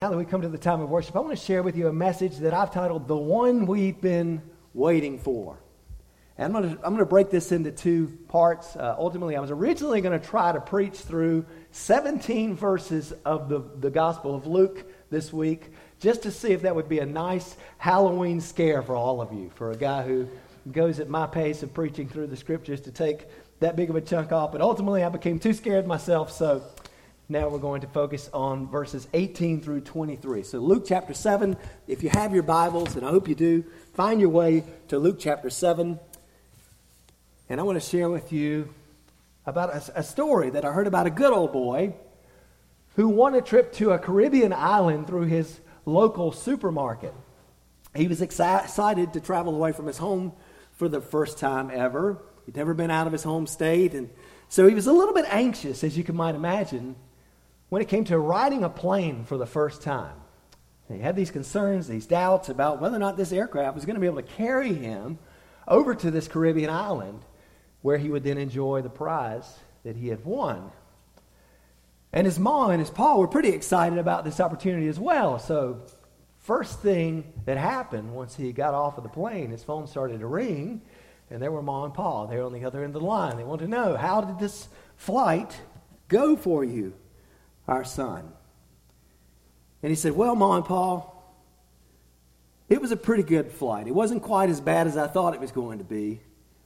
Now that we come to the time of worship, I want to share with you a message that I've titled The One We've Been Waiting For. And I'm going to, I'm going to break this into two parts. Uh, ultimately, I was originally going to try to preach through 17 verses of the, the Gospel of Luke this week, just to see if that would be a nice Halloween scare for all of you, for a guy who goes at my pace of preaching through the scriptures to take that big of a chunk off. But ultimately, I became too scared myself, so now we're going to focus on verses 18 through 23. So, Luke chapter 7, if you have your Bibles, and I hope you do, find your way to Luke chapter 7. And I want to share with you about a, a story that I heard about a good old boy who won a trip to a Caribbean island through his local supermarket. He was excited to travel away from his home for the first time ever. He'd never been out of his home state, and so he was a little bit anxious, as you can might imagine, when it came to riding a plane for the first time. He had these concerns, these doubts about whether or not this aircraft was going to be able to carry him over to this Caribbean island where he would then enjoy the prize that he had won. And his mom and his pa were pretty excited about this opportunity as well. So, first thing that happened once he got off of the plane, his phone started to ring, and there were mom and pa. They were on the other end of the line. They wanted to know how did this flight go for you? Our son. And he said, Well, Mom and Pa, it was a pretty good flight. It wasn't quite as bad as I thought it was going to be,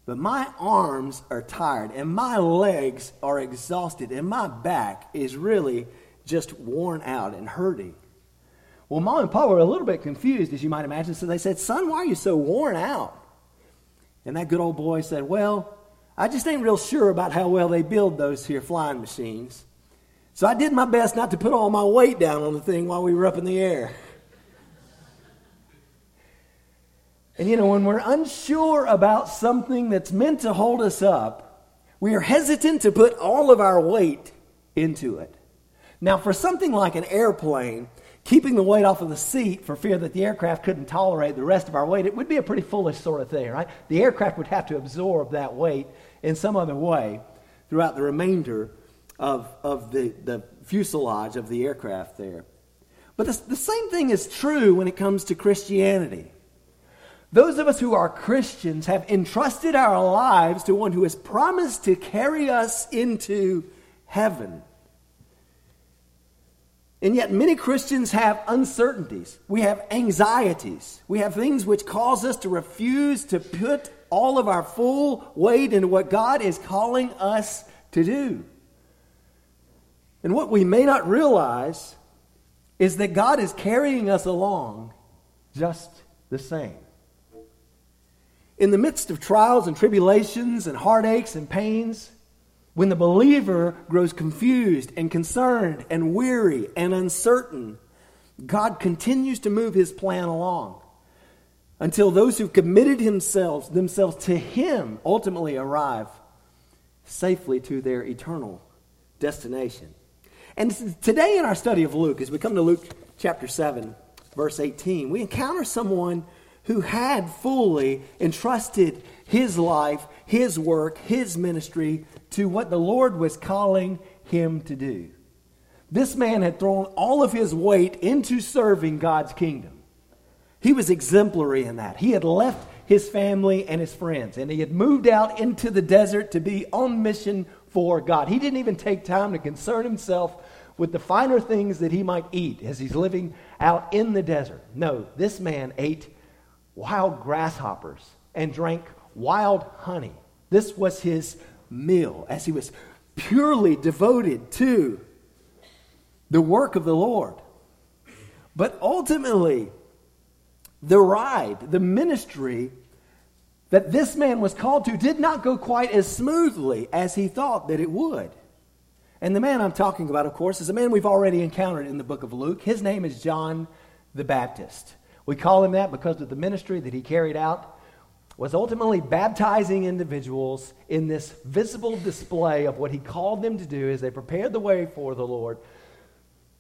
but my arms are tired and my legs are exhausted and my back is really just worn out and hurting. Well, Mom and Pa were a little bit confused, as you might imagine, so they said, Son, why are you so worn out? And that good old boy said, Well, I just ain't real sure about how well they build those here flying machines. So I did my best not to put all my weight down on the thing while we were up in the air. And you know, when we're unsure about something that's meant to hold us up, we are hesitant to put all of our weight into it. Now, for something like an airplane, keeping the weight off of the seat for fear that the aircraft couldn't tolerate the rest of our weight, it would be a pretty foolish sort of thing, right? The aircraft would have to absorb that weight in some other way throughout the remainder of, of the, the fuselage of the aircraft there. But the, the same thing is true when it comes to Christianity. Those of us who are Christians have entrusted our lives to one who has promised to carry us into heaven. And yet, many Christians have uncertainties. We have anxieties. We have things which cause us to refuse to put all of our full weight into what God is calling us to do. And what we may not realize is that God is carrying us along just the same. In the midst of trials and tribulations and heartaches and pains, when the believer grows confused and concerned and weary and uncertain, God continues to move his plan along until those who've committed themselves, themselves to him ultimately arrive safely to their eternal destination. And today in our study of Luke, as we come to Luke chapter 7, verse 18, we encounter someone who had fully entrusted his life, his work, his ministry to what the Lord was calling him to do. This man had thrown all of his weight into serving God's kingdom. He was exemplary in that. He had left his family and his friends, and he had moved out into the desert to be on mission for God. He didn't even take time to concern himself with the finer things that he might eat as he's living out in the desert. No, this man ate wild grasshoppers and drank wild honey. This was his meal as he was purely devoted to the work of the Lord. But ultimately, the ride, the ministry that this man was called to did not go quite as smoothly as he thought that it would. And the man I'm talking about, of course, is a man we've already encountered in the book of Luke. His name is John the Baptist. We call him that because of the ministry that he carried out was ultimately baptizing individuals in this visible display of what he called them to do as they prepared the way for the Lord.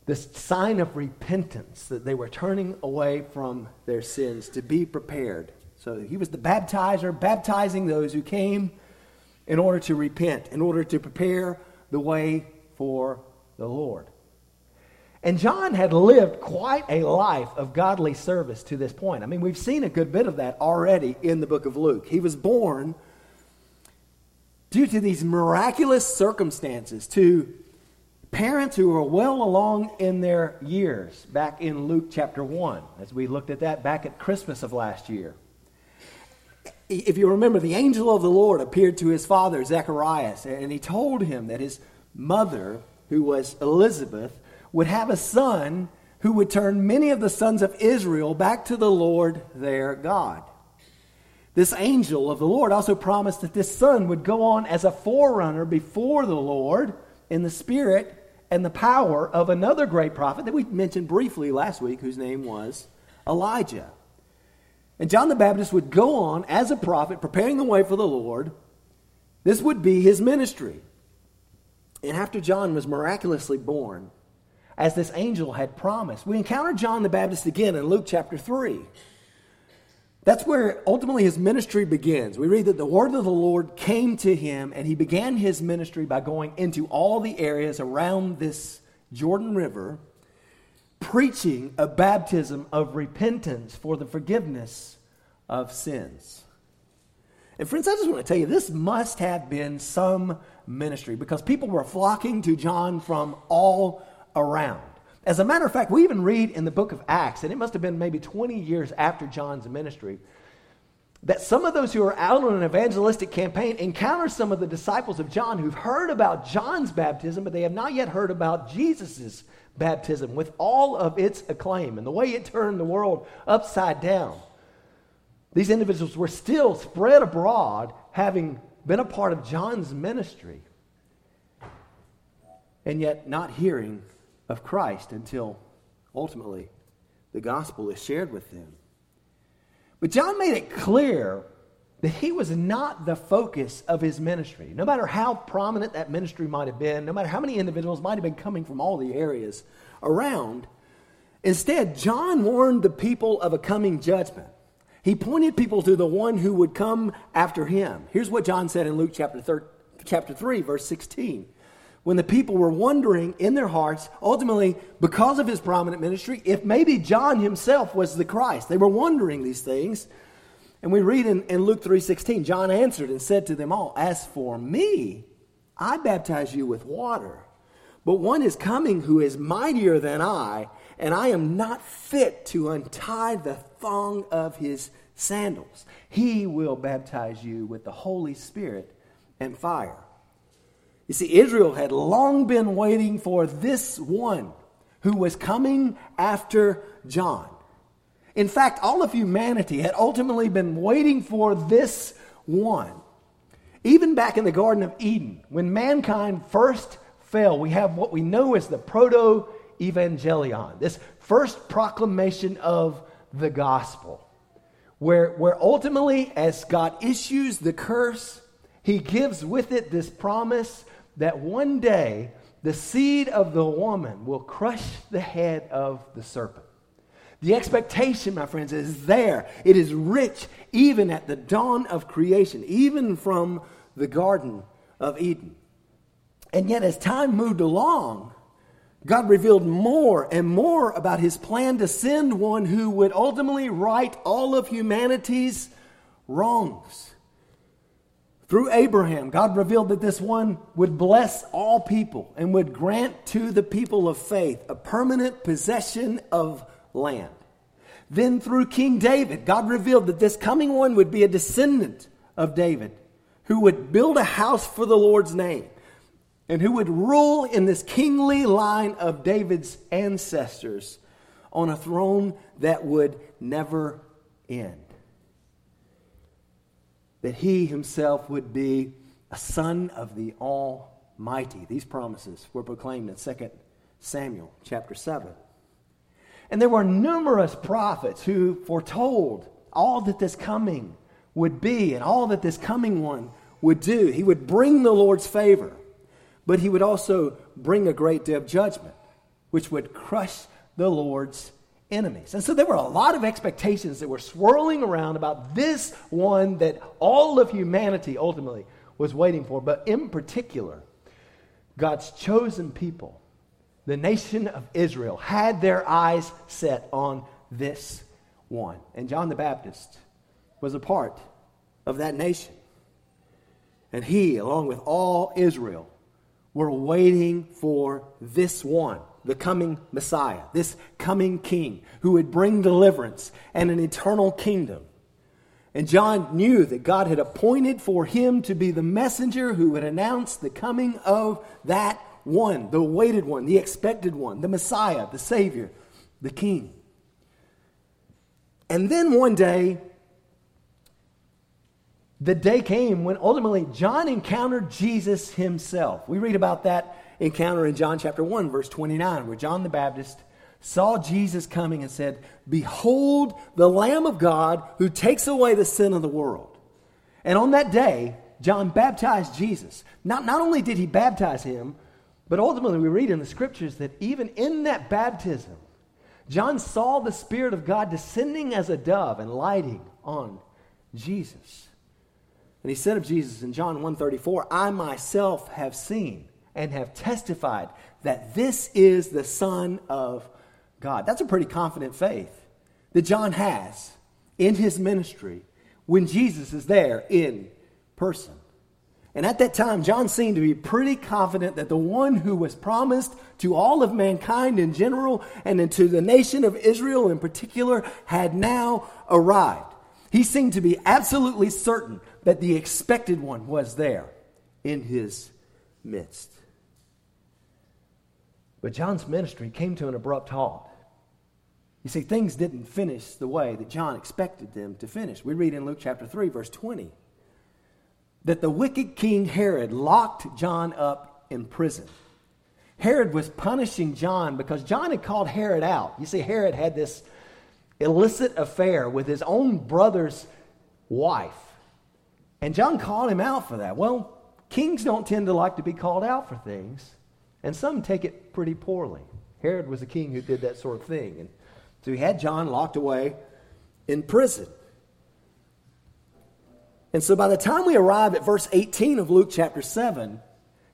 This sign of repentance that they were turning away from their sins to be prepared so he was the baptizer, baptizing those who came in order to repent, in order to prepare the way for the Lord. And John had lived quite a life of godly service to this point. I mean, we've seen a good bit of that already in the book of Luke. He was born due to these miraculous circumstances to parents who were well along in their years, back in Luke chapter 1, as we looked at that back at Christmas of last year. If you remember, the angel of the Lord appeared to his father, Zacharias, and he told him that his mother, who was Elizabeth, would have a son who would turn many of the sons of Israel back to the Lord their God. This angel of the Lord also promised that this son would go on as a forerunner before the Lord in the spirit and the power of another great prophet that we mentioned briefly last week, whose name was Elijah. And John the Baptist would go on as a prophet, preparing the way for the Lord. This would be his ministry. And after John was miraculously born, as this angel had promised. We encounter John the Baptist again in Luke chapter 3. That's where ultimately his ministry begins. We read that the word of the Lord came to him, and he began his ministry by going into all the areas around this Jordan River, preaching a baptism of repentance for the forgiveness of sins. And friends, I just want to tell you, this must have been some ministry because people were flocking to John from all around. As a matter of fact, we even read in the book of Acts, and it must have been maybe 20 years after John's ministry, that some of those who are out on an evangelistic campaign encounter some of the disciples of John who've heard about John's baptism, but they have not yet heard about Jesus' baptism with all of its acclaim and the way it turned the world upside down. These individuals were still spread abroad, having been a part of John's ministry, and yet not hearing of Christ until ultimately the gospel is shared with them. But John made it clear that he was not the focus of his ministry. No matter how prominent that ministry might have been, no matter how many individuals might have been coming from all the areas around, instead, John warned the people of a coming judgment. He pointed people to the one who would come after him. Here's what John said in Luke chapter, 3, chapter 3 verse 16 when the people were wondering in their hearts, ultimately, because of his prominent ministry, if maybe John himself was the Christ. They were wondering these things. And we read in, in Luke 3.16, John answered and said to them all, As for me, I baptize you with water. But one is coming who is mightier than I, and I am not fit to untie the thong of his sandals. He will baptize you with the Holy Spirit and fire. You see, Israel had long been waiting for this one who was coming after John. In fact, all of humanity had ultimately been waiting for this one. Even back in the Garden of Eden, when mankind first fell, we have what we know as the proto evangelion, this first proclamation of the gospel, where, where ultimately, as God issues the curse, he gives with it this promise that one day the seed of the woman will crush the head of the serpent. The expectation, my friends, is there. It is rich even at the dawn of creation, even from the Garden of Eden. And yet, as time moved along, God revealed more and more about his plan to send one who would ultimately right all of humanity's wrongs. Through Abraham, God revealed that this one would bless all people and would grant to the people of faith a permanent possession of land. Then through King David, God revealed that this coming one would be a descendant of David who would build a house for the Lord's name and who would rule in this kingly line of David's ancestors on a throne that would never end that he himself would be a son of the Almighty. These promises were proclaimed in 2 Samuel chapter 7. And there were numerous prophets who foretold all that this coming would be and all that this coming one would do. He would bring the Lord's favor, but he would also bring a great day of judgment, which would crush the Lord's enemies. And so there were a lot of expectations that were swirling around about this one that all of humanity ultimately was waiting for, but in particular, God's chosen people the nation of Israel had their eyes set on this one. And John the Baptist was a part of that nation. And he, along with all Israel, were waiting for this one, the coming Messiah, this coming king who would bring deliverance and an eternal kingdom. And John knew that God had appointed for him to be the messenger who would announce the coming of that one, the awaited one, the expected one, the Messiah, the Savior, the King. And then one day, the day came when ultimately John encountered Jesus himself. We read about that encounter in John chapter 1, verse 29, where John the Baptist saw Jesus coming and said, Behold the Lamb of God who takes away the sin of the world. And on that day, John baptized Jesus. Not, not only did he baptize him, but ultimately we read in the scriptures that even in that baptism, John saw the Spirit of God descending as a dove and lighting on Jesus. And he said of Jesus in John 1:34, I myself have seen and have testified that this is the Son of God. That's a pretty confident faith that John has in his ministry when Jesus is there in person. And at that time, John seemed to be pretty confident that the one who was promised to all of mankind in general and to the nation of Israel in particular had now arrived. He seemed to be absolutely certain that the expected one was there in his midst. But John's ministry came to an abrupt halt. You see, things didn't finish the way that John expected them to finish. We read in Luke chapter 3, verse 20, that the wicked king Herod locked John up in prison. Herod was punishing John because John had called Herod out. You see, Herod had this illicit affair with his own brother's wife. And John called him out for that. Well, kings don't tend to like to be called out for things, and some take it pretty poorly. Herod was a king who did that sort of thing. And so he had John locked away in prison. And so by the time we arrive at verse 18 of Luke chapter 7,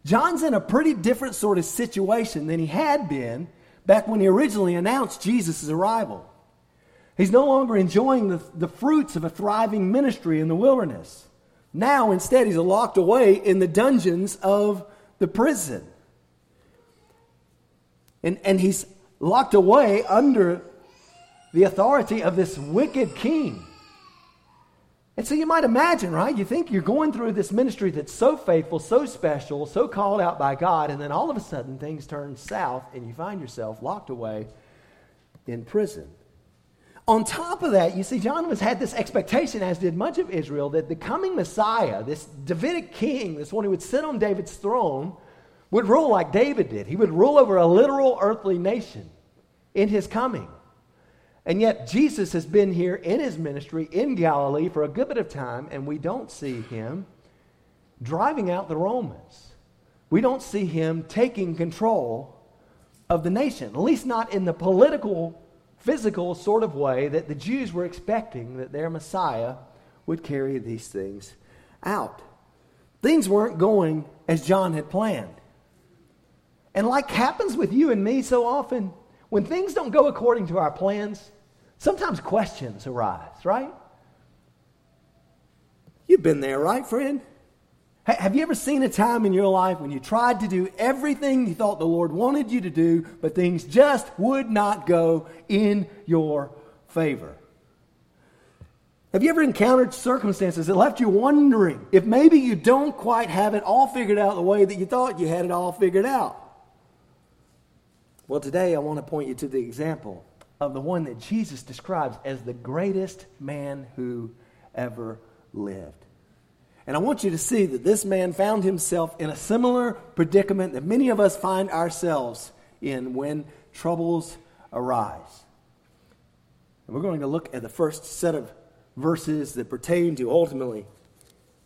John's in a pretty different sort of situation than he had been back when he originally announced Jesus' arrival. He's no longer enjoying the, the fruits of a thriving ministry in the wilderness. Now, instead, he's locked away in the dungeons of the prison. And, and he's locked away under the authority of this wicked king. And so you might imagine, right? You think you're going through this ministry that's so faithful, so special, so called out by God, and then all of a sudden things turn south and you find yourself locked away in prison. On top of that, you see, John has had this expectation, as did much of Israel, that the coming Messiah, this Davidic king, this one who would sit on David's throne, would rule like David did. He would rule over a literal earthly nation in his coming. And yet, Jesus has been here in his ministry in Galilee for a good bit of time, and we don't see him driving out the Romans. We don't see him taking control of the nation, at least not in the political physical sort of way that the Jews were expecting that their Messiah would carry these things out. Things weren't going as John had planned. And like happens with you and me so often, when things don't go according to our plans, sometimes questions arise, right? You've been there, right, friend? Have you ever seen a time in your life when you tried to do everything you thought the Lord wanted you to do, but things just would not go in your favor? Have you ever encountered circumstances that left you wondering if maybe you don't quite have it all figured out the way that you thought you had it all figured out? Well, today I want to point you to the example of the one that Jesus describes as the greatest man who ever lived. And I want you to see that this man found himself in a similar predicament that many of us find ourselves in when troubles arise. And we're going to look at the first set of verses that pertain to ultimately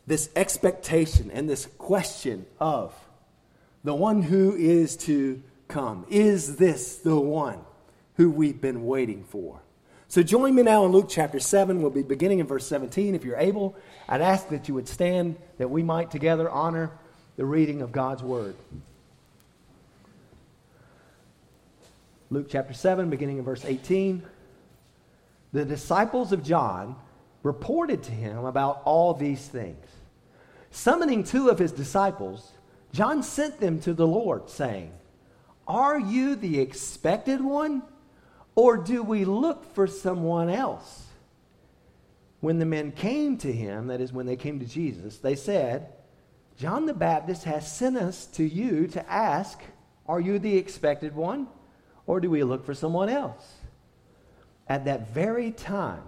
this expectation and this question of the one who is to come. Is this the one who we've been waiting for? So join me now in Luke chapter 7. We'll be beginning in verse 17. If you're able, I'd ask that you would stand that we might together honor the reading of God's word. Luke chapter 7, beginning in verse 18. The disciples of John reported to him about all these things. Summoning two of his disciples, John sent them to the Lord, saying, Are you the expected one, or do we look for someone else? When the men came to him, that is, when they came to Jesus, they said, John the Baptist has sent us to you to ask, Are you the expected one, or do we look for someone else? At that very time,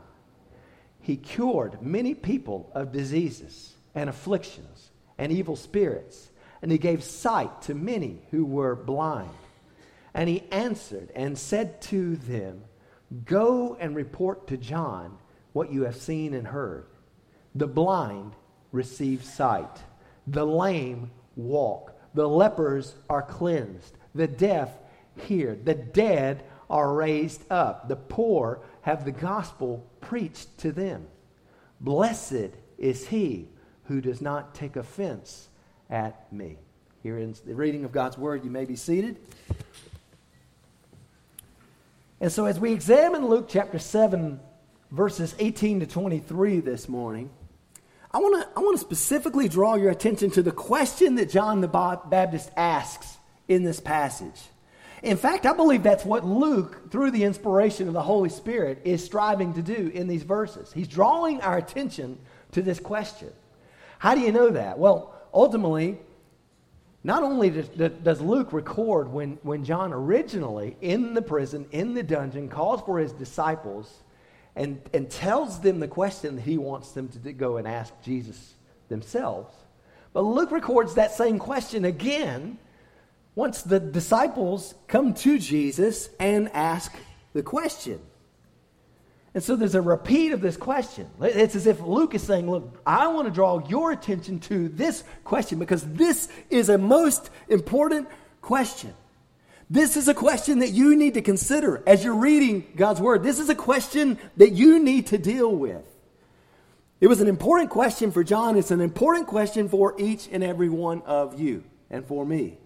he cured many people of diseases and afflictions and evil spirits, and he gave sight to many who were blind. And he answered and said to them, Go and report to John what you have seen and heard. The blind receive sight, the lame walk, the lepers are cleansed, the deaf hear, the dead are raised up, the poor have the gospel preached to them. Blessed is he who does not take offense at me. Here in the reading of God's word, you may be seated. And so, as we examine Luke chapter 7, verses 18 to 23 this morning, I want to I want to specifically draw your attention to the question that John the Baptist asks in this passage. In fact, I believe that's what Luke, through the inspiration of the Holy Spirit, is striving to do in these verses. He's drawing our attention to this question. How do you know that? Well, ultimately, not only does, Luke record when, when John originally, in the prison, in the dungeon, calls for his disciples and, and tells them the question that he wants them to go and ask Jesus themselves, but Luke records that same question again once the disciples come to Jesus and ask the question. And so there's a repeat of this question. It's as if Luke is saying, Look, I want to draw your attention to this question because this is a most important question. This is a question that you need to consider as you're reading God's Word. This is a question that you need to deal with. It was an important question for John. It's an important question for each and every one of you and for me.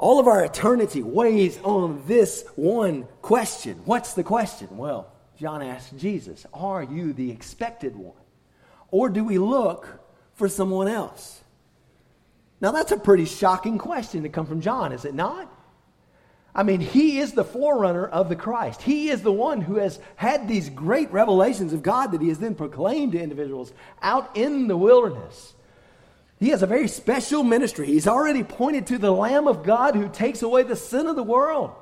All of our eternity weighs on this one question. What's the question? Well, John asked Jesus, Are you the expected one? Or do we look for someone else? Now, that's a pretty shocking question to come from John, is it not? I mean, he is the forerunner of the Christ. He is the one who has had these great revelations of God that he has then proclaimed to individuals out in the wilderness. He has a very special ministry. He's already pointed to the Lamb of God who takes away the sin of the world.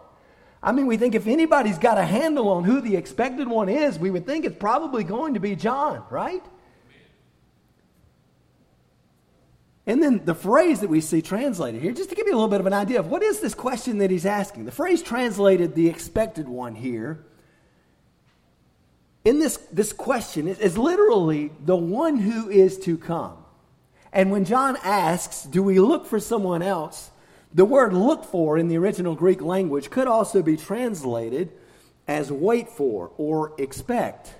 I mean, we think if anybody's got a handle on who the expected one is, we would think it's probably going to be John, right? And then the phrase that we see translated here, just to give you a little bit of an idea of what is this question that he's asking. The phrase translated the expected one here in this, this question is, is literally the one who is to come. And when John asks, Do we look for someone else? The word look for in the original Greek language could also be translated as wait for or expect.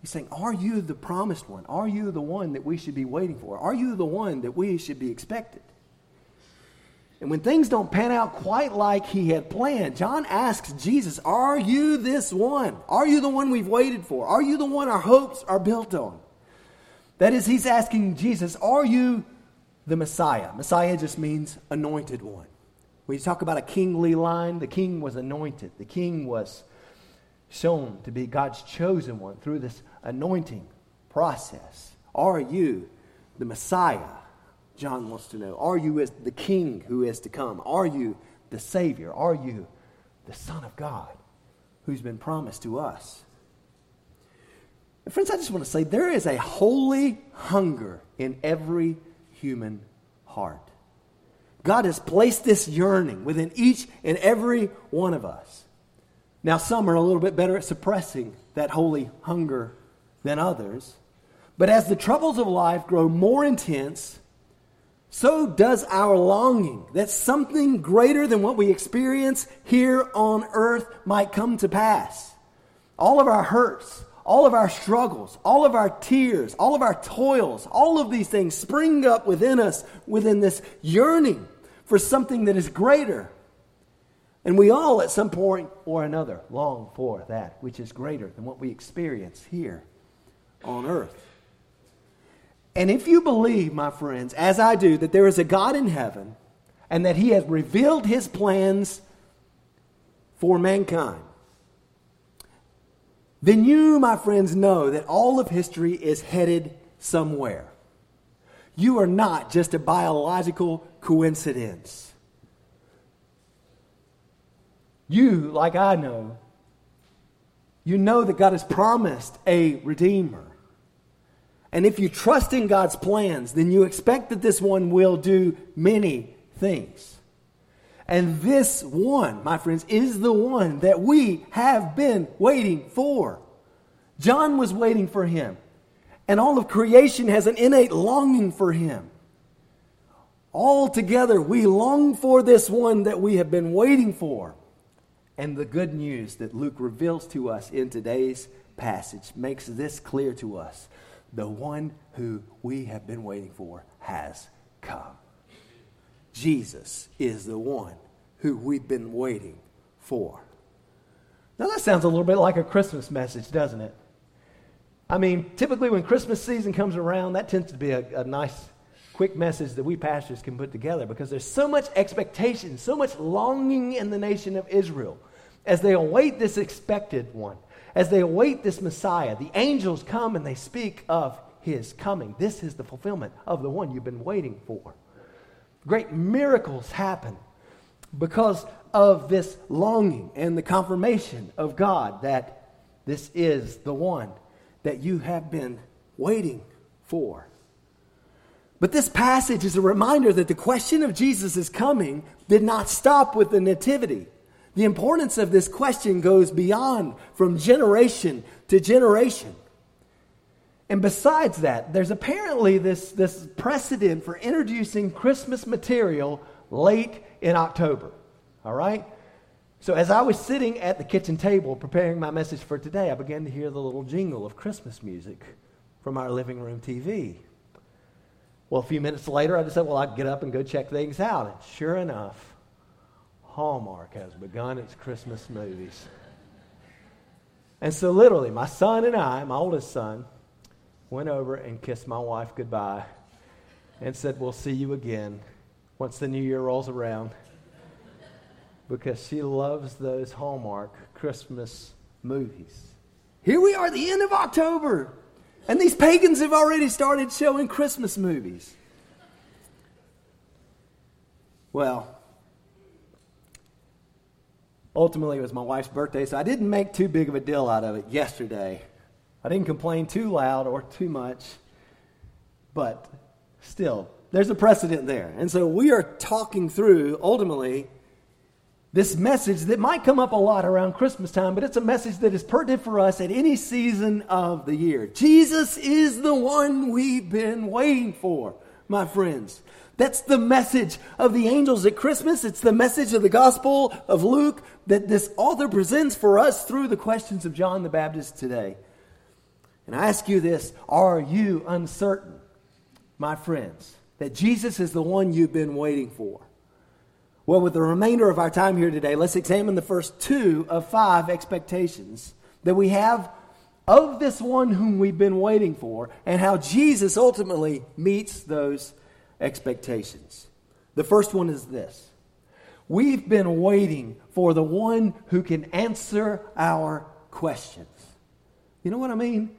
He's saying, Are you the promised one? Are you the one that we should be waiting for? Are you the one that we should be expected? And when things don't pan out quite like he had planned, John asks Jesus, Are you this one? Are you the one we've waited for? Are you the one our hopes are built on? That is, he's asking Jesus, Are you the Messiah? Messiah just means anointed one. When you talk about a kingly line, the king was anointed. The king was shown to be God's chosen one through this anointing process. Are you the Messiah? John wants to know. Are you the king who is to come? Are you the Savior? Are you the Son of God who's been promised to us? Friends, I just want to say there is a holy hunger in every human heart. God has placed this yearning within each and every one of us. Now, some are a little bit better at suppressing that holy hunger than others. But as the troubles of life grow more intense, so does our longing that something greater than what we experience here on earth might come to pass. All of our hurts, all of our struggles, all of our tears, all of our toils, all of these things spring up within us within this yearning for something that is greater And we all, at some point or another, long for that which is greater than what we experience here on earth. And if you believe, my friends, as I do, that there is a God in heaven and that He has revealed His plans for mankind, then you, my friends, know that all of history is headed somewhere. You are not just a biological coincidence. You, like I know, you know that God has promised a Redeemer. And if you trust in God's plans, then you expect that this one will do many things. And this one, my friends, is the one that we have been waiting for. John was waiting for him. And all of creation has an innate longing for him. All together, we long for this one that we have been waiting for. And the good news that Luke reveals to us in today's passage makes this clear to us the one who we have been waiting for has come. Jesus is the one who we've been waiting for. Now, that sounds a little bit like a Christmas message, doesn't it? I mean, typically when Christmas season comes around, that tends to be a, a nice, quick message that we pastors can put together because there's so much expectation, so much longing in the nation of Israel as they await this expected one as they await this Messiah, the angels come and they speak of his coming. This is the fulfillment of the one you've been waiting for. Great miracles happen because of this longing and the confirmation of God that this is the one that you have been waiting for. But this passage is a reminder that the question of Jesus' coming did not stop with the Nativity. The importance of this question goes beyond from generation to generation. And besides that, there's apparently this, this precedent for introducing Christmas material late in October. All right? So, as I was sitting at the kitchen table preparing my message for today, I began to hear the little jingle of Christmas music from our living room TV. Well, a few minutes later, I decided, well, I'd get up and go check things out. And sure enough, Hallmark has begun its Christmas movies. And so, literally, my son and I, my oldest son, went over and kissed my wife goodbye and said, We'll see you again once the new year rolls around. Because she loves those Hallmark Christmas movies. Here we are the end of October, and these pagans have already started showing Christmas movies. Well, ultimately it was my wife's birthday, so I didn't make too big of a deal out of it yesterday. I didn't complain too loud or too much, but still, there's a precedent there. And so we are talking through, ultimately, this message that might come up a lot around Christmas time, but it's a message that is pertinent for us at any season of the year. Jesus is the one we've been waiting for, my friends. That's the message of the angels at Christmas. It's the message of the Gospel of Luke that this author presents for us through the questions of John the Baptist today. And I ask you this Are you uncertain, my friends, that Jesus is the one you've been waiting for? Well, with the remainder of our time here today, let's examine the first two of five expectations that we have of this one whom we've been waiting for and how Jesus ultimately meets those expectations. The first one is this We've been waiting for the one who can answer our questions. You know what I mean?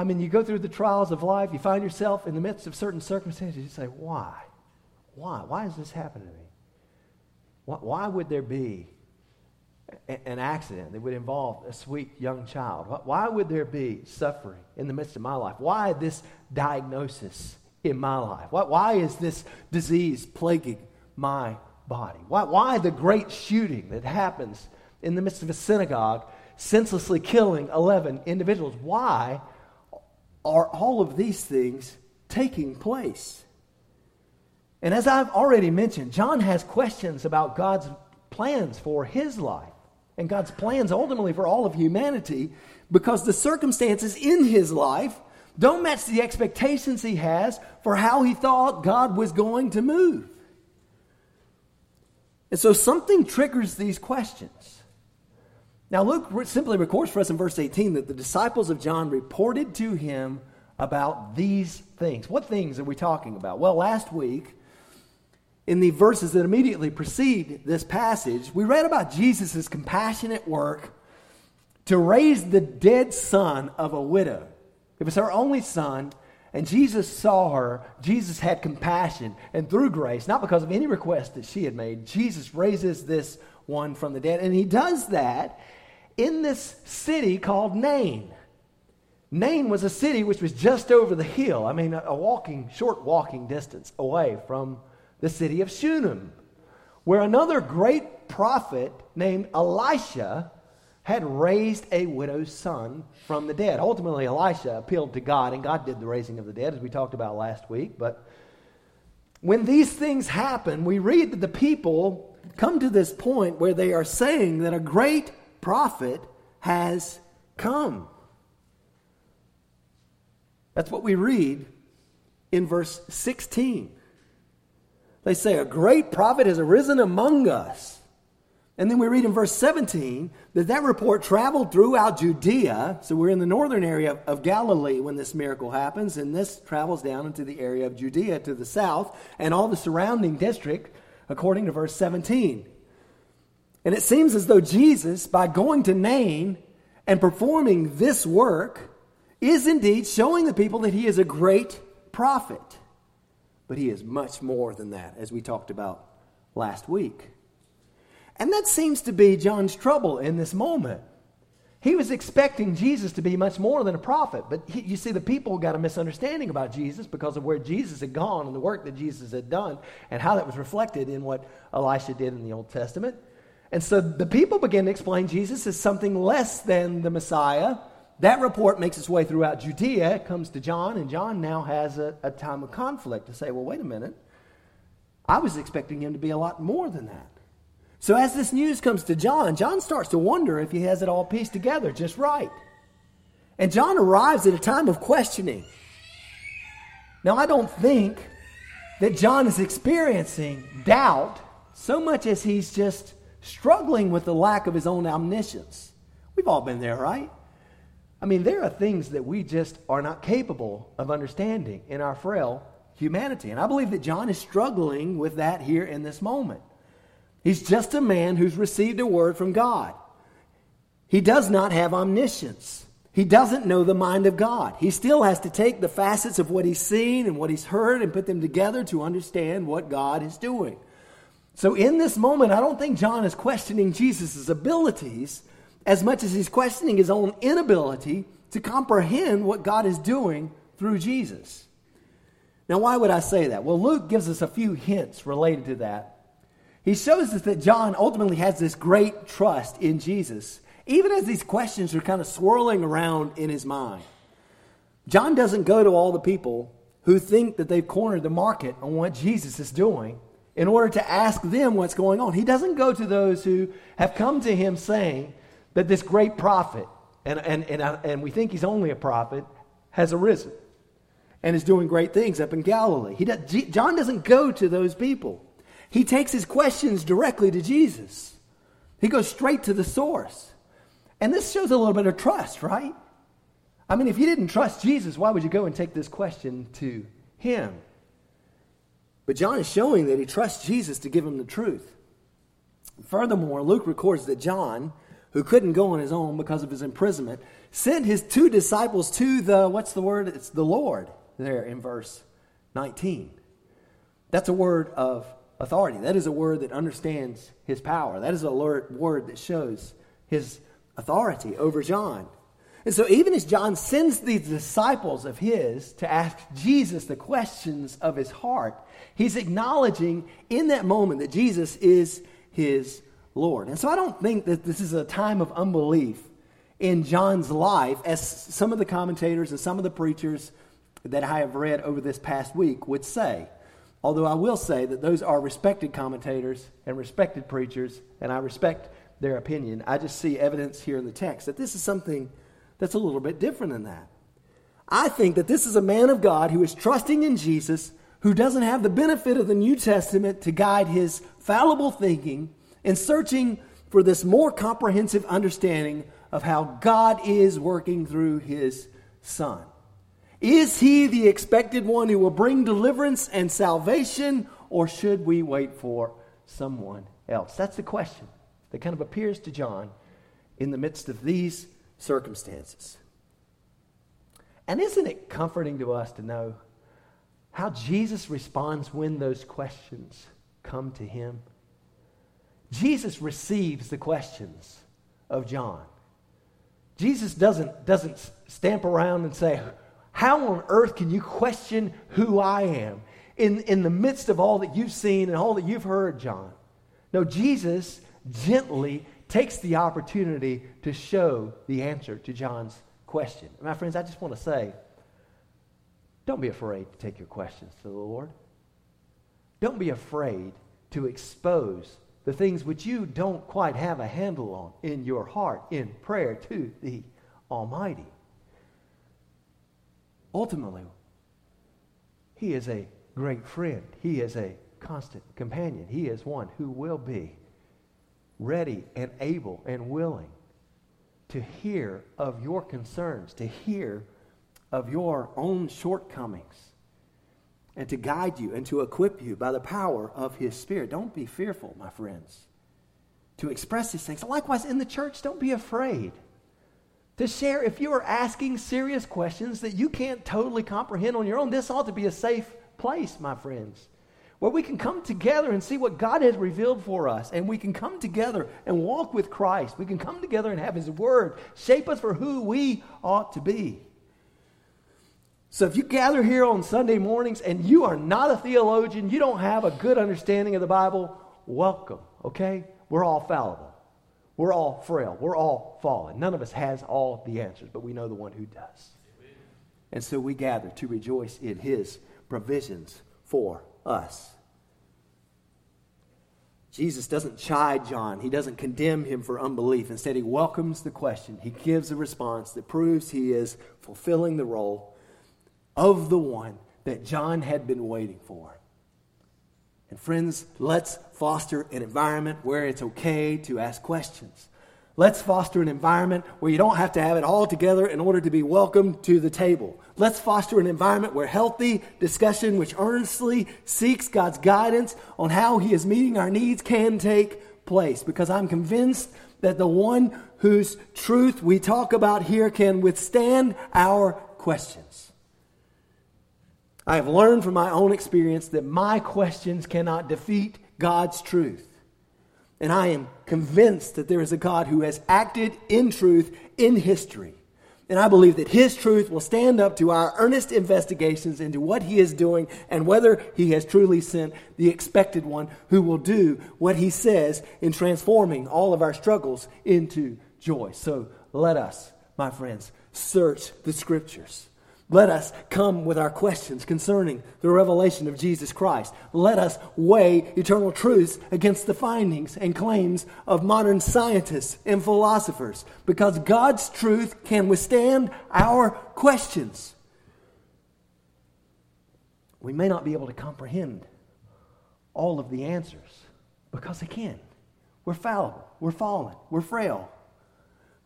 I mean, you go through the trials of life, you find yourself in the midst of certain circumstances, you say, Why? Why? Why is this happening to me? Why, why would there be a, an accident that would involve a sweet young child? Why, why would there be suffering in the midst of my life? Why this diagnosis? in my life? Why, why is this disease plaguing my body? Why, why the great shooting that happens in the midst of a synagogue, senselessly killing 11 individuals? Why are all of these things taking place? And as I've already mentioned, John has questions about God's plans for his life and God's plans ultimately for all of humanity because the circumstances in his life don't match the expectations he has for how he thought God was going to move. And so something triggers these questions. Now, Luke simply records for us in verse 18 that the disciples of John reported to him about these things. What things are we talking about? Well, last week, in the verses that immediately precede this passage, we read about Jesus' compassionate work to raise the dead son of a widow. It was her only son, and Jesus saw her. Jesus had compassion, and through grace, not because of any request that she had made, Jesus raises this one from the dead. And he does that in this city called Nain. Nain was a city which was just over the hill, I mean, a walking, short walking distance away from the city of Shunem, where another great prophet named Elisha had raised a widow's son from the dead. Ultimately, Elisha appealed to God, and God did the raising of the dead, as we talked about last week. But when these things happen, we read that the people come to this point where they are saying that a great prophet has come. That's what we read in verse 16. They say, A great prophet has arisen among us. And then we read in verse 17 that that report traveled throughout Judea. So we're in the northern area of Galilee when this miracle happens, and this travels down into the area of Judea to the south and all the surrounding district, according to verse 17. And it seems as though Jesus, by going to Nain and performing this work, is indeed showing the people that he is a great prophet. But he is much more than that, as we talked about last week. And that seems to be John's trouble in this moment. He was expecting Jesus to be much more than a prophet, but he, you see, the people got a misunderstanding about Jesus because of where Jesus had gone and the work that Jesus had done and how that was reflected in what Elisha did in the Old Testament. And so the people begin to explain Jesus as something less than the Messiah that report makes its way throughout Judea, it comes to John, and John now has a, a time of conflict to say, well, wait a minute. I was expecting him to be a lot more than that. So as this news comes to John, John starts to wonder if he has it all pieced together just right. And John arrives at a time of questioning. Now, I don't think that John is experiencing doubt so much as he's just struggling with the lack of his own omniscience. We've all been there, right? I mean, there are things that we just are not capable of understanding in our frail humanity. And I believe that John is struggling with that here in this moment. He's just a man who's received a word from God. He does not have omniscience. He doesn't know the mind of God. He still has to take the facets of what he's seen and what he's heard and put them together to understand what God is doing. So, in this moment, I don't think John is questioning Jesus' abilities as much as he's questioning his own inability to comprehend what God is doing through Jesus. Now, why would I say that? Well, Luke gives us a few hints related to that. He shows us that John ultimately has this great trust in Jesus, even as these questions are kind of swirling around in his mind. John doesn't go to all the people who think that they've cornered the market on what Jesus is doing in order to ask them what's going on. He doesn't go to those who have come to him saying, that this great prophet, and, and, and, uh, and we think he's only a prophet, has arisen and is doing great things up in Galilee. He does, John doesn't go to those people. He takes his questions directly to Jesus. He goes straight to the source. And this shows a little bit of trust, right? I mean, if you didn't trust Jesus, why would you go and take this question to him? But John is showing that he trusts Jesus to give him the truth. Furthermore, Luke records that John who couldn't go on his own because of his imprisonment, sent his two disciples to the, what's the word? It's the Lord there in verse 19. That's a word of authority. That is a word that understands his power. That is a word that shows his authority over John. And so, even as John sends these disciples of his to ask Jesus the questions of his heart, he's acknowledging in that moment that Jesus is his Lord. And so I don't think that this is a time of unbelief in John's life, as some of the commentators and some of the preachers that I have read over this past week would say. Although I will say that those are respected commentators and respected preachers, and I respect their opinion. I just see evidence here in the text that this is something that's a little bit different than that. I think that this is a man of God who is trusting in Jesus, who doesn't have the benefit of the New Testament to guide his fallible thinking and searching for this more comprehensive understanding of how God is working through his Son. Is he the expected one who will bring deliverance and salvation, or should we wait for someone else? That's the question that kind of appears to John in the midst of these circumstances. And isn't it comforting to us to know how Jesus responds when those questions come to him? Jesus receives the questions of John. Jesus doesn't, doesn't stamp around and say, How on earth can you question who I am in, in the midst of all that you've seen and all that you've heard, John? No, Jesus gently takes the opportunity to show the answer to John's question. My friends, I just want to say don't be afraid to take your questions to the Lord. Don't be afraid to expose the things which you don't quite have a handle on in your heart in prayer to the Almighty. Ultimately, He is a great friend. He is a constant companion. He is one who will be ready and able and willing to hear of your concerns, to hear of your own shortcomings, and to guide you and to equip you by the power of His Spirit. Don't be fearful, my friends, to express these things. Likewise, in the church, don't be afraid to share. If you are asking serious questions that you can't totally comprehend on your own, this ought to be a safe place, my friends where we can come together and see what God has revealed for us, and we can come together and walk with Christ. We can come together and have His Word shape us for who we ought to be. So, if you gather here on Sunday mornings and you are not a theologian, you don't have a good understanding of the Bible, welcome, okay? We're all fallible. We're all frail. We're all fallen. None of us has all the answers, but we know the one who does. And so we gather to rejoice in His provisions for us. Jesus doesn't chide John. He doesn't condemn him for unbelief. Instead, he welcomes the question. He gives a response that proves he is fulfilling the role of the one that John had been waiting for. And, friends, let's foster an environment where it's okay to ask questions. Let's foster an environment where you don't have to have it all together in order to be welcomed to the table. Let's foster an environment where healthy discussion, which earnestly seeks God's guidance on how He is meeting our needs, can take place. Because I'm convinced that the one whose truth we talk about here can withstand our questions. I have learned from my own experience that my questions cannot defeat God's truth. And I am convinced that there is a God who has acted in truth in history. And I believe that his truth will stand up to our earnest investigations into what he is doing and whether he has truly sent the expected one who will do what he says in transforming all of our struggles into joy. So let us, my friends, search the scriptures. Let us come with our questions concerning the revelation of Jesus Christ. Let us weigh eternal truths against the findings and claims of modern scientists and philosophers because God's truth can withstand our questions. We may not be able to comprehend all of the answers because can. We're fallible, we're fallen, we're frail.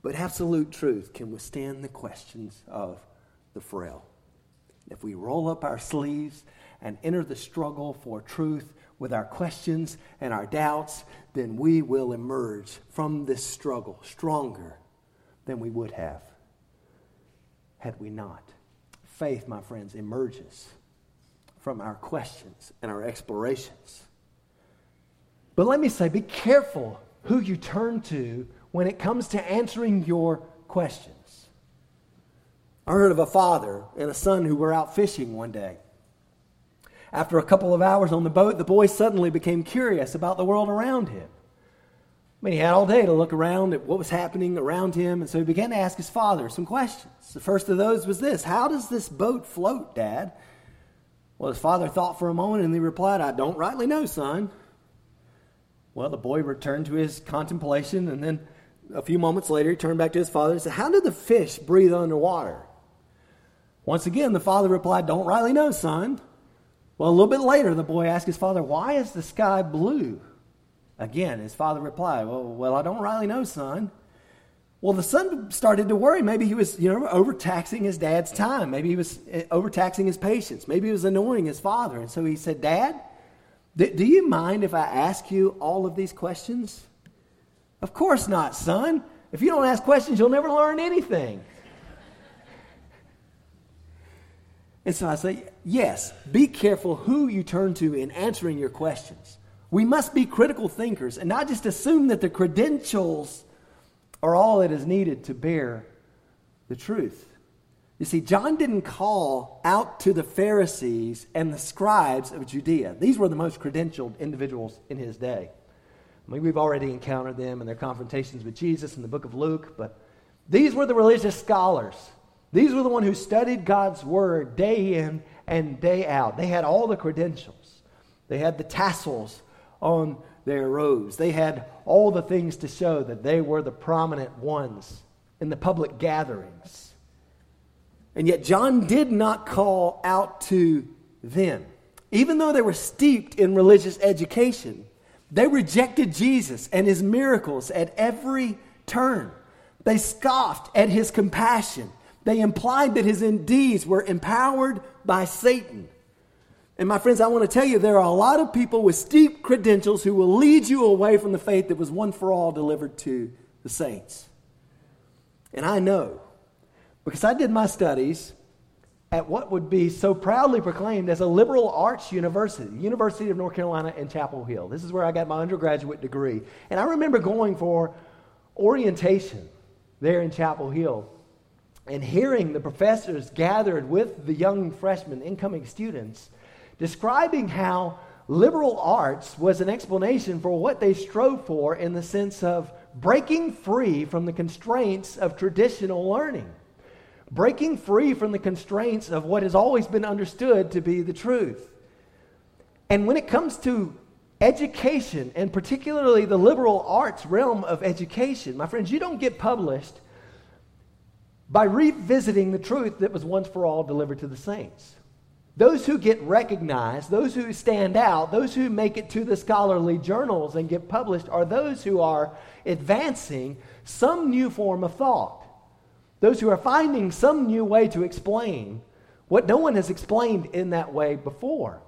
But absolute truth can withstand the questions of the frail. If we roll up our sleeves and enter the struggle for truth with our questions and our doubts, then we will emerge from this struggle stronger than we would have had we not. Faith, my friends, emerges from our questions and our explorations. But let me say, be careful who you turn to when it comes to answering your questions. I heard of a father and a son who were out fishing one day. After a couple of hours on the boat, the boy suddenly became curious about the world around him. I mean, he had all day to look around at what was happening around him, and so he began to ask his father some questions. The first of those was this How does this boat float, Dad? Well, his father thought for a moment and he replied, I don't rightly know, son. Well, the boy returned to his contemplation, and then a few moments later, he turned back to his father and said, How do the fish breathe underwater? Once again, the father replied, Don't rightly know, son. Well, a little bit later, the boy asked his father, Why is the sky blue? Again, his father replied, Well, well I don't really know, son. Well, the son started to worry. Maybe he was, you know, overtaxing his dad's time. Maybe he was eh, overtaxing his patience. Maybe he was annoying his father. And so he said, Dad, do you mind if I ask you all of these questions? Of course not, son. If you don't ask questions, you'll never learn anything. And so I say, yes, be careful who you turn to in answering your questions. We must be critical thinkers and not just assume that the credentials are all that is needed to bear the truth. You see, John didn't call out to the Pharisees and the scribes of Judea. These were the most credentialed individuals in his day. I mean, we've already encountered them in their confrontations with Jesus in the book of Luke, but these were the religious scholars. These were the ones who studied God's word day in and day out. They had all the credentials. They had the tassels on their robes. They had all the things to show that they were the prominent ones in the public gatherings. And yet, John did not call out to them. Even though they were steeped in religious education, they rejected Jesus and his miracles at every turn. They scoffed at his compassion. They implied that his deeds were empowered by Satan. And my friends, I want to tell you there are a lot of people with steep credentials who will lead you away from the faith that was one for all delivered to the saints. And I know because I did my studies at what would be so proudly proclaimed as a liberal arts university, University of North Carolina in Chapel Hill. This is where I got my undergraduate degree. And I remember going for orientation there in Chapel Hill and hearing the professors gathered with the young freshmen, incoming students, describing how liberal arts was an explanation for what they strove for in the sense of breaking free from the constraints of traditional learning, breaking free from the constraints of what has always been understood to be the truth. And when it comes to education, and particularly the liberal arts realm of education, my friends, you don't get published by revisiting the truth that was once for all delivered to the saints. Those who get recognized, those who stand out, those who make it to the scholarly journals and get published are those who are advancing some new form of thought. Those who are finding some new way to explain what no one has explained in that way before.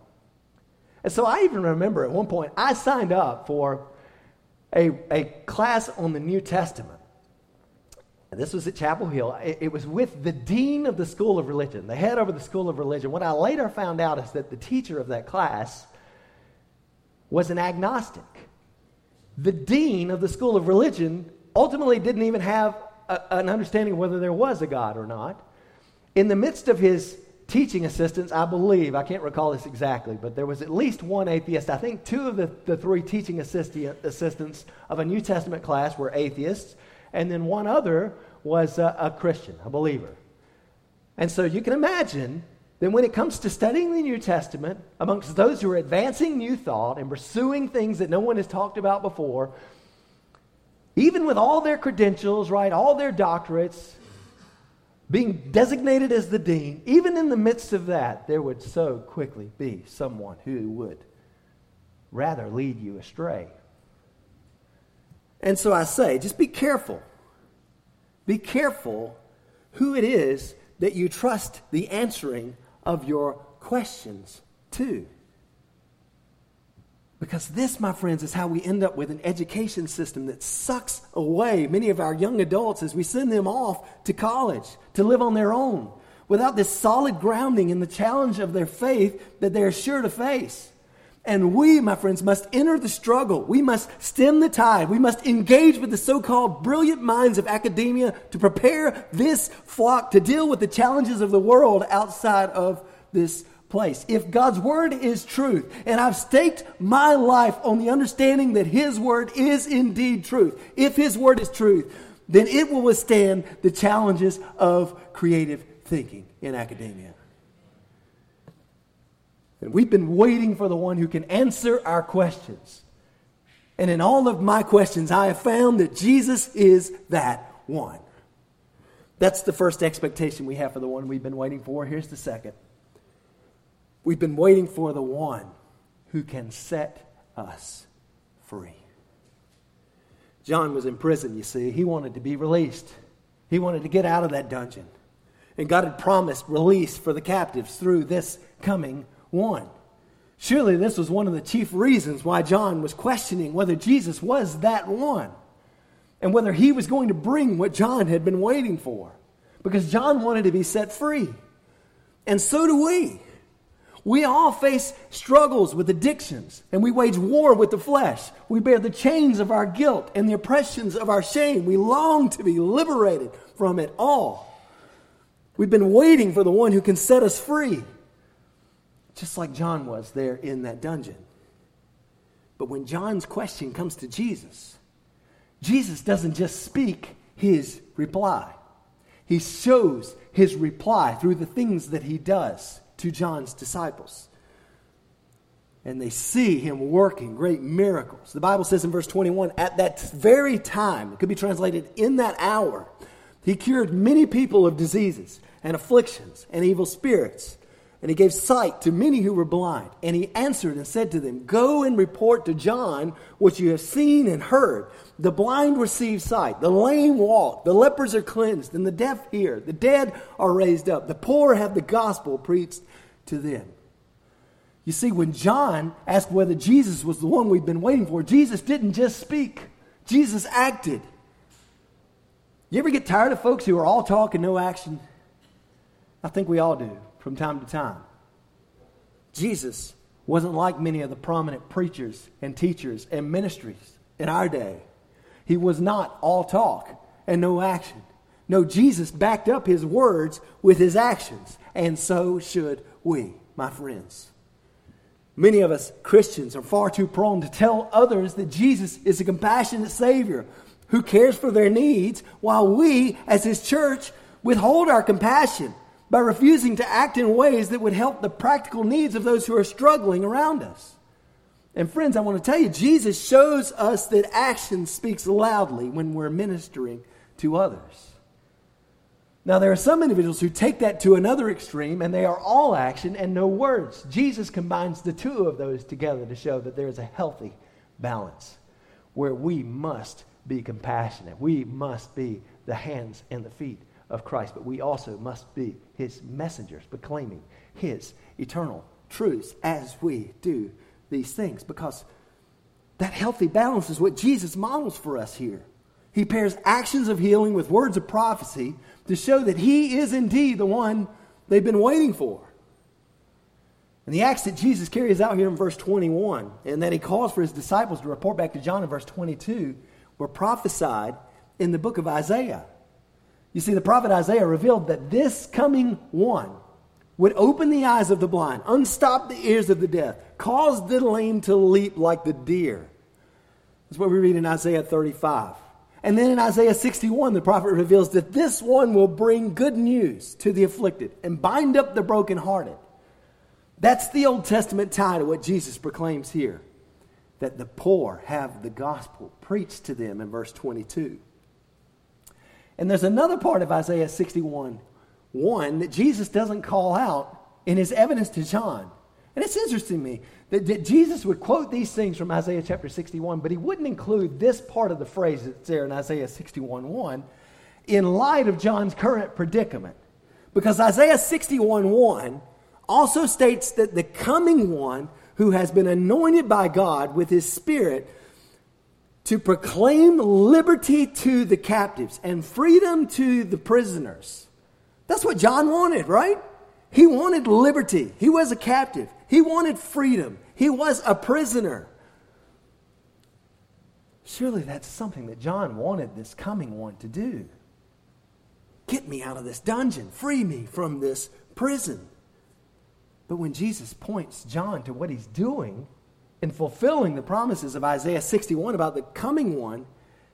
And so I even remember at one point I signed up for a, a class on the New Testament. This was at Chapel Hill. It, it, was with the dean of the School of Religion, the head over the School of Religion. What I later found out is that the teacher of that class was an agnostic. The dean of the School of Religion ultimately didn't even have a, an understanding of whether there was a God or not. In the midst of his teaching assistants, I believe, I can't recall this exactly, but there was at least one atheist. I think two of the, the three teaching assistants of a New Testament class were atheists and then one other was a, a Christian, a believer. And so you can imagine that when it comes to studying the New Testament, amongst those who are advancing new thought and pursuing things that no one has talked about before, even with all their credentials, right, all their doctorates, being designated as the dean, even in the midst of that, there would so quickly be someone who would rather lead you astray. And so I say, just be careful. Be careful who it is that you trust the answering of your questions to. Because this, my friends, is how we end up with an education system that sucks away many of our young adults as we send them off to college to live on their own without this solid grounding in the challenge of their faith that they're sure to face. And we, my friends, must enter the struggle. We must stem the tide. We must engage with the so called brilliant minds of academia to prepare this flock to deal with the challenges of the world outside of this place. If God's word is truth, and I've staked my life on the understanding that His word is indeed truth, if His word is truth, then it will withstand the challenges of creative thinking in academia. And we've been waiting for the one who can answer our questions. And in all of my questions, I have found that Jesus is that one. That's the first expectation we have for the one we've been waiting for. Here's the second. We've been waiting for the one who can set us free. John was in prison, you see. He wanted to be released, he wanted to get out of that dungeon. And God had promised release for the captives through this coming one. Surely this was one of the chief reasons why John was questioning whether Jesus was that one and whether he was going to bring what John had been waiting for. Because John wanted to be set free. And so do we. We all face struggles with addictions, and we wage war with the flesh. We bear the chains of our guilt and the oppressions of our shame. We long to be liberated from it all. We've been waiting for the one who can set us free, just like John was there in that dungeon. But when John's question comes to Jesus, Jesus doesn't just speak his reply, he shows his reply through the things that he does to John's disciples. And they see him working great miracles. The Bible says in verse 21 at that very time, it could be translated in that hour, he cured many people of diseases and afflictions and evil spirits. And he gave sight to many who were blind. And he answered and said to them, Go and report to John what you have seen and heard. The blind receive sight, the lame walk, the lepers are cleansed, and the deaf hear, the dead are raised up, the poor have the gospel preached to them. You see, when John asked whether Jesus was the one we've been waiting for, Jesus didn't just speak, Jesus acted. You ever get tired of folks who are all talk and no action? I think we all do from time to time. Jesus wasn't like many of the prominent preachers and teachers and ministries in our day. He was not all talk and no action. No, Jesus backed up his words with his actions, and so should we, my friends. Many of us Christians are far too prone to tell others that Jesus is a compassionate Savior who cares for their needs, while we, as His church, withhold our compassion by refusing to act in ways that would help the practical needs of those who are struggling around us. And friends, I want to tell you, Jesus shows us that action speaks loudly when we're ministering to others. Now, there are some individuals who take that to another extreme and they are all action and no words. Jesus combines the two of those together to show that there is a healthy balance where we must be compassionate. We must be the hands and the feet of Christ, but we also must be his messengers, proclaiming his eternal truths as we do these things because that healthy balance is what Jesus models for us here. He pairs actions of healing with words of prophecy to show that he is indeed the one they've been waiting for. And the acts that Jesus carries out here in verse 21 and that he calls for his disciples to report back to John in verse 22 were prophesied in the book of Isaiah. You see, the prophet Isaiah revealed that this coming one would open the eyes of the blind, unstop the ears of the deaf, cause the lame to leap like the deer. That's what we read in Isaiah 35. And then in Isaiah 61, the prophet reveals that this one will bring good news to the afflicted and bind up the brokenhearted. That's the Old Testament tie to what Jesus proclaims here that the poor have the gospel preached to them in verse 22. And there's another part of Isaiah 61 1 that Jesus doesn't call out in his evidence to John. And it's interesting to me that, that, Jesus would quote these things from Isaiah chapter 61, but he wouldn't include this part of the phrase that's there in Isaiah 61 1 in light of John's current predicament. Because Isaiah 61 1 also states that the coming one who has been anointed by God with his Spirit to proclaim liberty to the captives and freedom to the prisoners. That's what John wanted, right? He wanted liberty. He was a captive. He wanted freedom. He was a prisoner. Surely that's something that John wanted this coming one to do. Get me out of this dungeon. Free me from this prison. But when Jesus points John to what he's doing, in fulfilling the promises of Isaiah 61 about the coming one,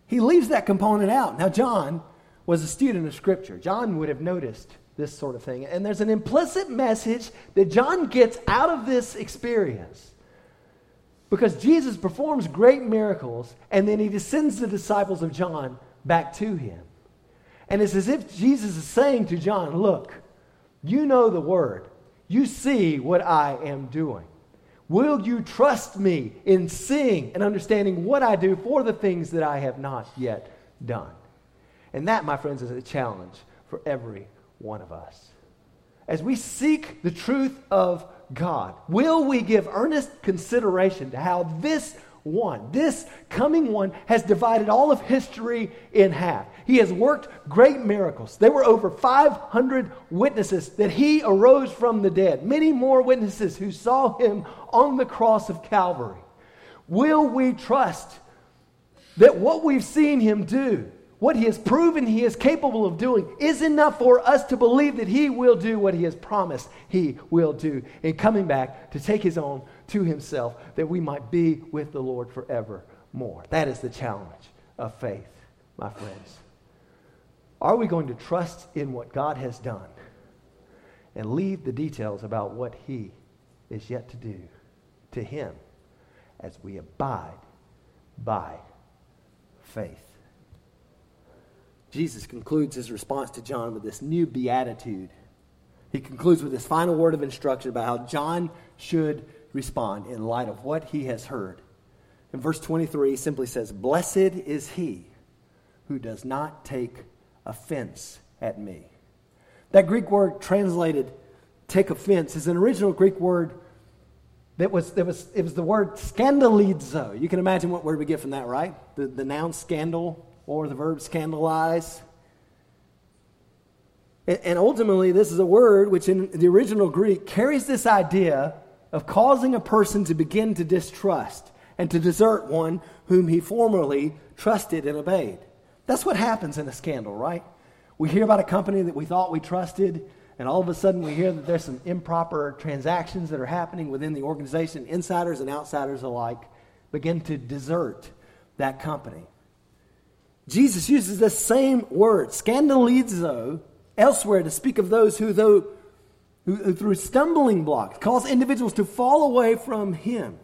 he leaves that component out. Now, John was a student of Scripture. John would have noticed this sort of thing. And there's an implicit message that John gets out of this experience. Because Jesus performs great miracles, and then he descends the disciples of John back to him. And it's as if Jesus is saying to John, Look, you know the word, you see what I am doing. Will you trust me in seeing and understanding what I do for the things that I have not yet done? And that, my friends, is a challenge for every one of us. As we seek the truth of God, will we give earnest consideration to how this one, this coming one, has divided all of history in half? He has worked great miracles. There were over 500 witnesses that he arose from the dead, many more witnesses who saw him on the cross of Calvary. Will we trust that what we've seen him do, what he has proven he is capable of doing, is enough for us to believe that he will do what he has promised he will do in coming back to take his own to himself, that we might be with the Lord forevermore? That is the challenge of faith, my friends. Are we going to trust in what God has done and leave the details about what He is yet to do to Him as we abide by faith? Jesus concludes his response to John with this new beatitude. He concludes with this final word of instruction about how John should respond in light of what he has heard. In verse 23, he simply says, Blessed is he who does not take offense at me. That Greek word translated take offense is an original Greek word that was, that was, it was the word scandalizo. You can imagine what word we get from that, right? The, the noun scandal or the verb scandalize. And, and ultimately, this is a word which in the original Greek carries this idea of causing a person to begin to distrust and to desert one whom he formerly trusted and obeyed. That's what happens in a scandal, right? We hear about a company that we thought we trusted, and all of a sudden we hear that there's some improper transactions that are happening within the organization. Insiders and outsiders alike begin to desert that company. Jesus uses the same word, scandalizo, elsewhere to speak of those who, though, who, through stumbling blocks, cause individuals to fall away from him.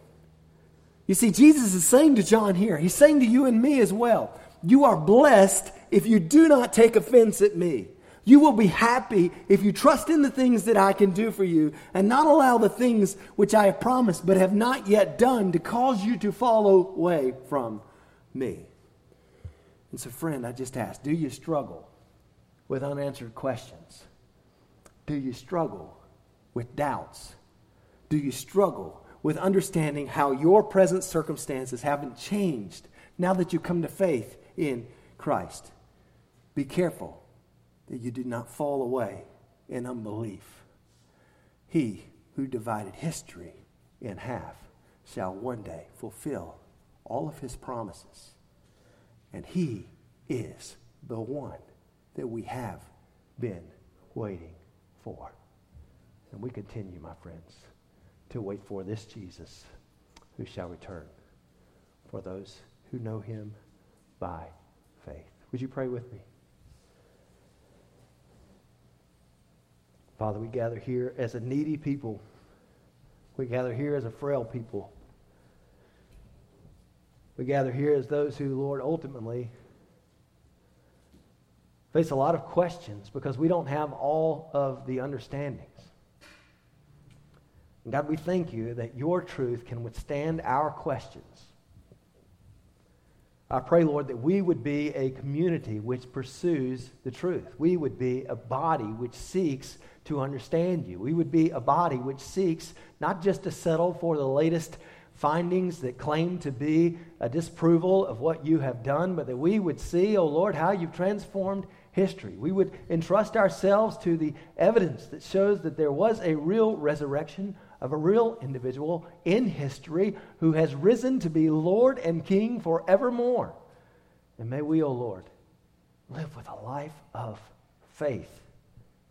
You see, Jesus is saying to John here, he's saying to you and me as well, you are blessed if you do not take offense at me. You will be happy if you trust in the things that I can do for you and not allow the things which I have promised but have not yet done to cause you to fall away from me. And so, friend, I just ask do you struggle with unanswered questions? Do you struggle with doubts? Do you struggle with understanding how your present circumstances haven't changed now that you come to faith in Christ. Be careful that you do not fall away in unbelief. He who divided history in half shall one day fulfill all of his promises. And he is the one that we have been waiting for. And we continue, my friends, to wait for this Jesus who shall return for those who know him by faith. Would you pray with me? Father, we gather here as a needy people. We gather here as a frail people. We gather here as those who, Lord, ultimately face a lot of questions because we don't have all of the understandings. And God, we thank you that your truth can withstand our questions. I pray, Lord, that we would be a community which pursues the truth. We would be a body which seeks to understand you. We would be a body which seeks not just to settle for the latest findings that claim to be a disapproval of what you have done, but that we would see, oh Lord, how you've transformed history. We would entrust ourselves to the evidence that shows that there was a real resurrection of a real individual in history who has risen to be Lord and King forevermore. And may we, O oh Lord, live with a life of faith.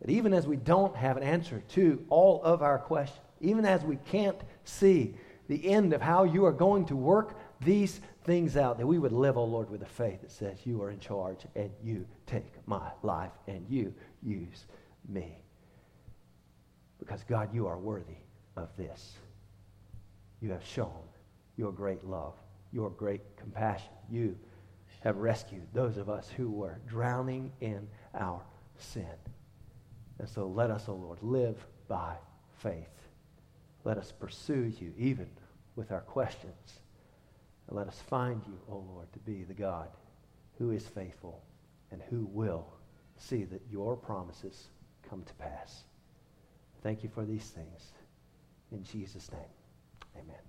That even as we don't have an answer to all of our questions, even as we can't see the end of how you are going to work these things out, that we would live, O oh Lord, with a faith that says, You are in charge and you take my life and you use me. Because, God, you are worthy of this. You have shown your great love, your great compassion. You have rescued those of us who were drowning in our sin. And so let us, O oh Lord, live by faith. Let us pursue you even with our questions. Let us find you, O Lord, to be the God who is faithful and who will see that your promises come to pass. Thank you for these things. In Jesus' name, amen.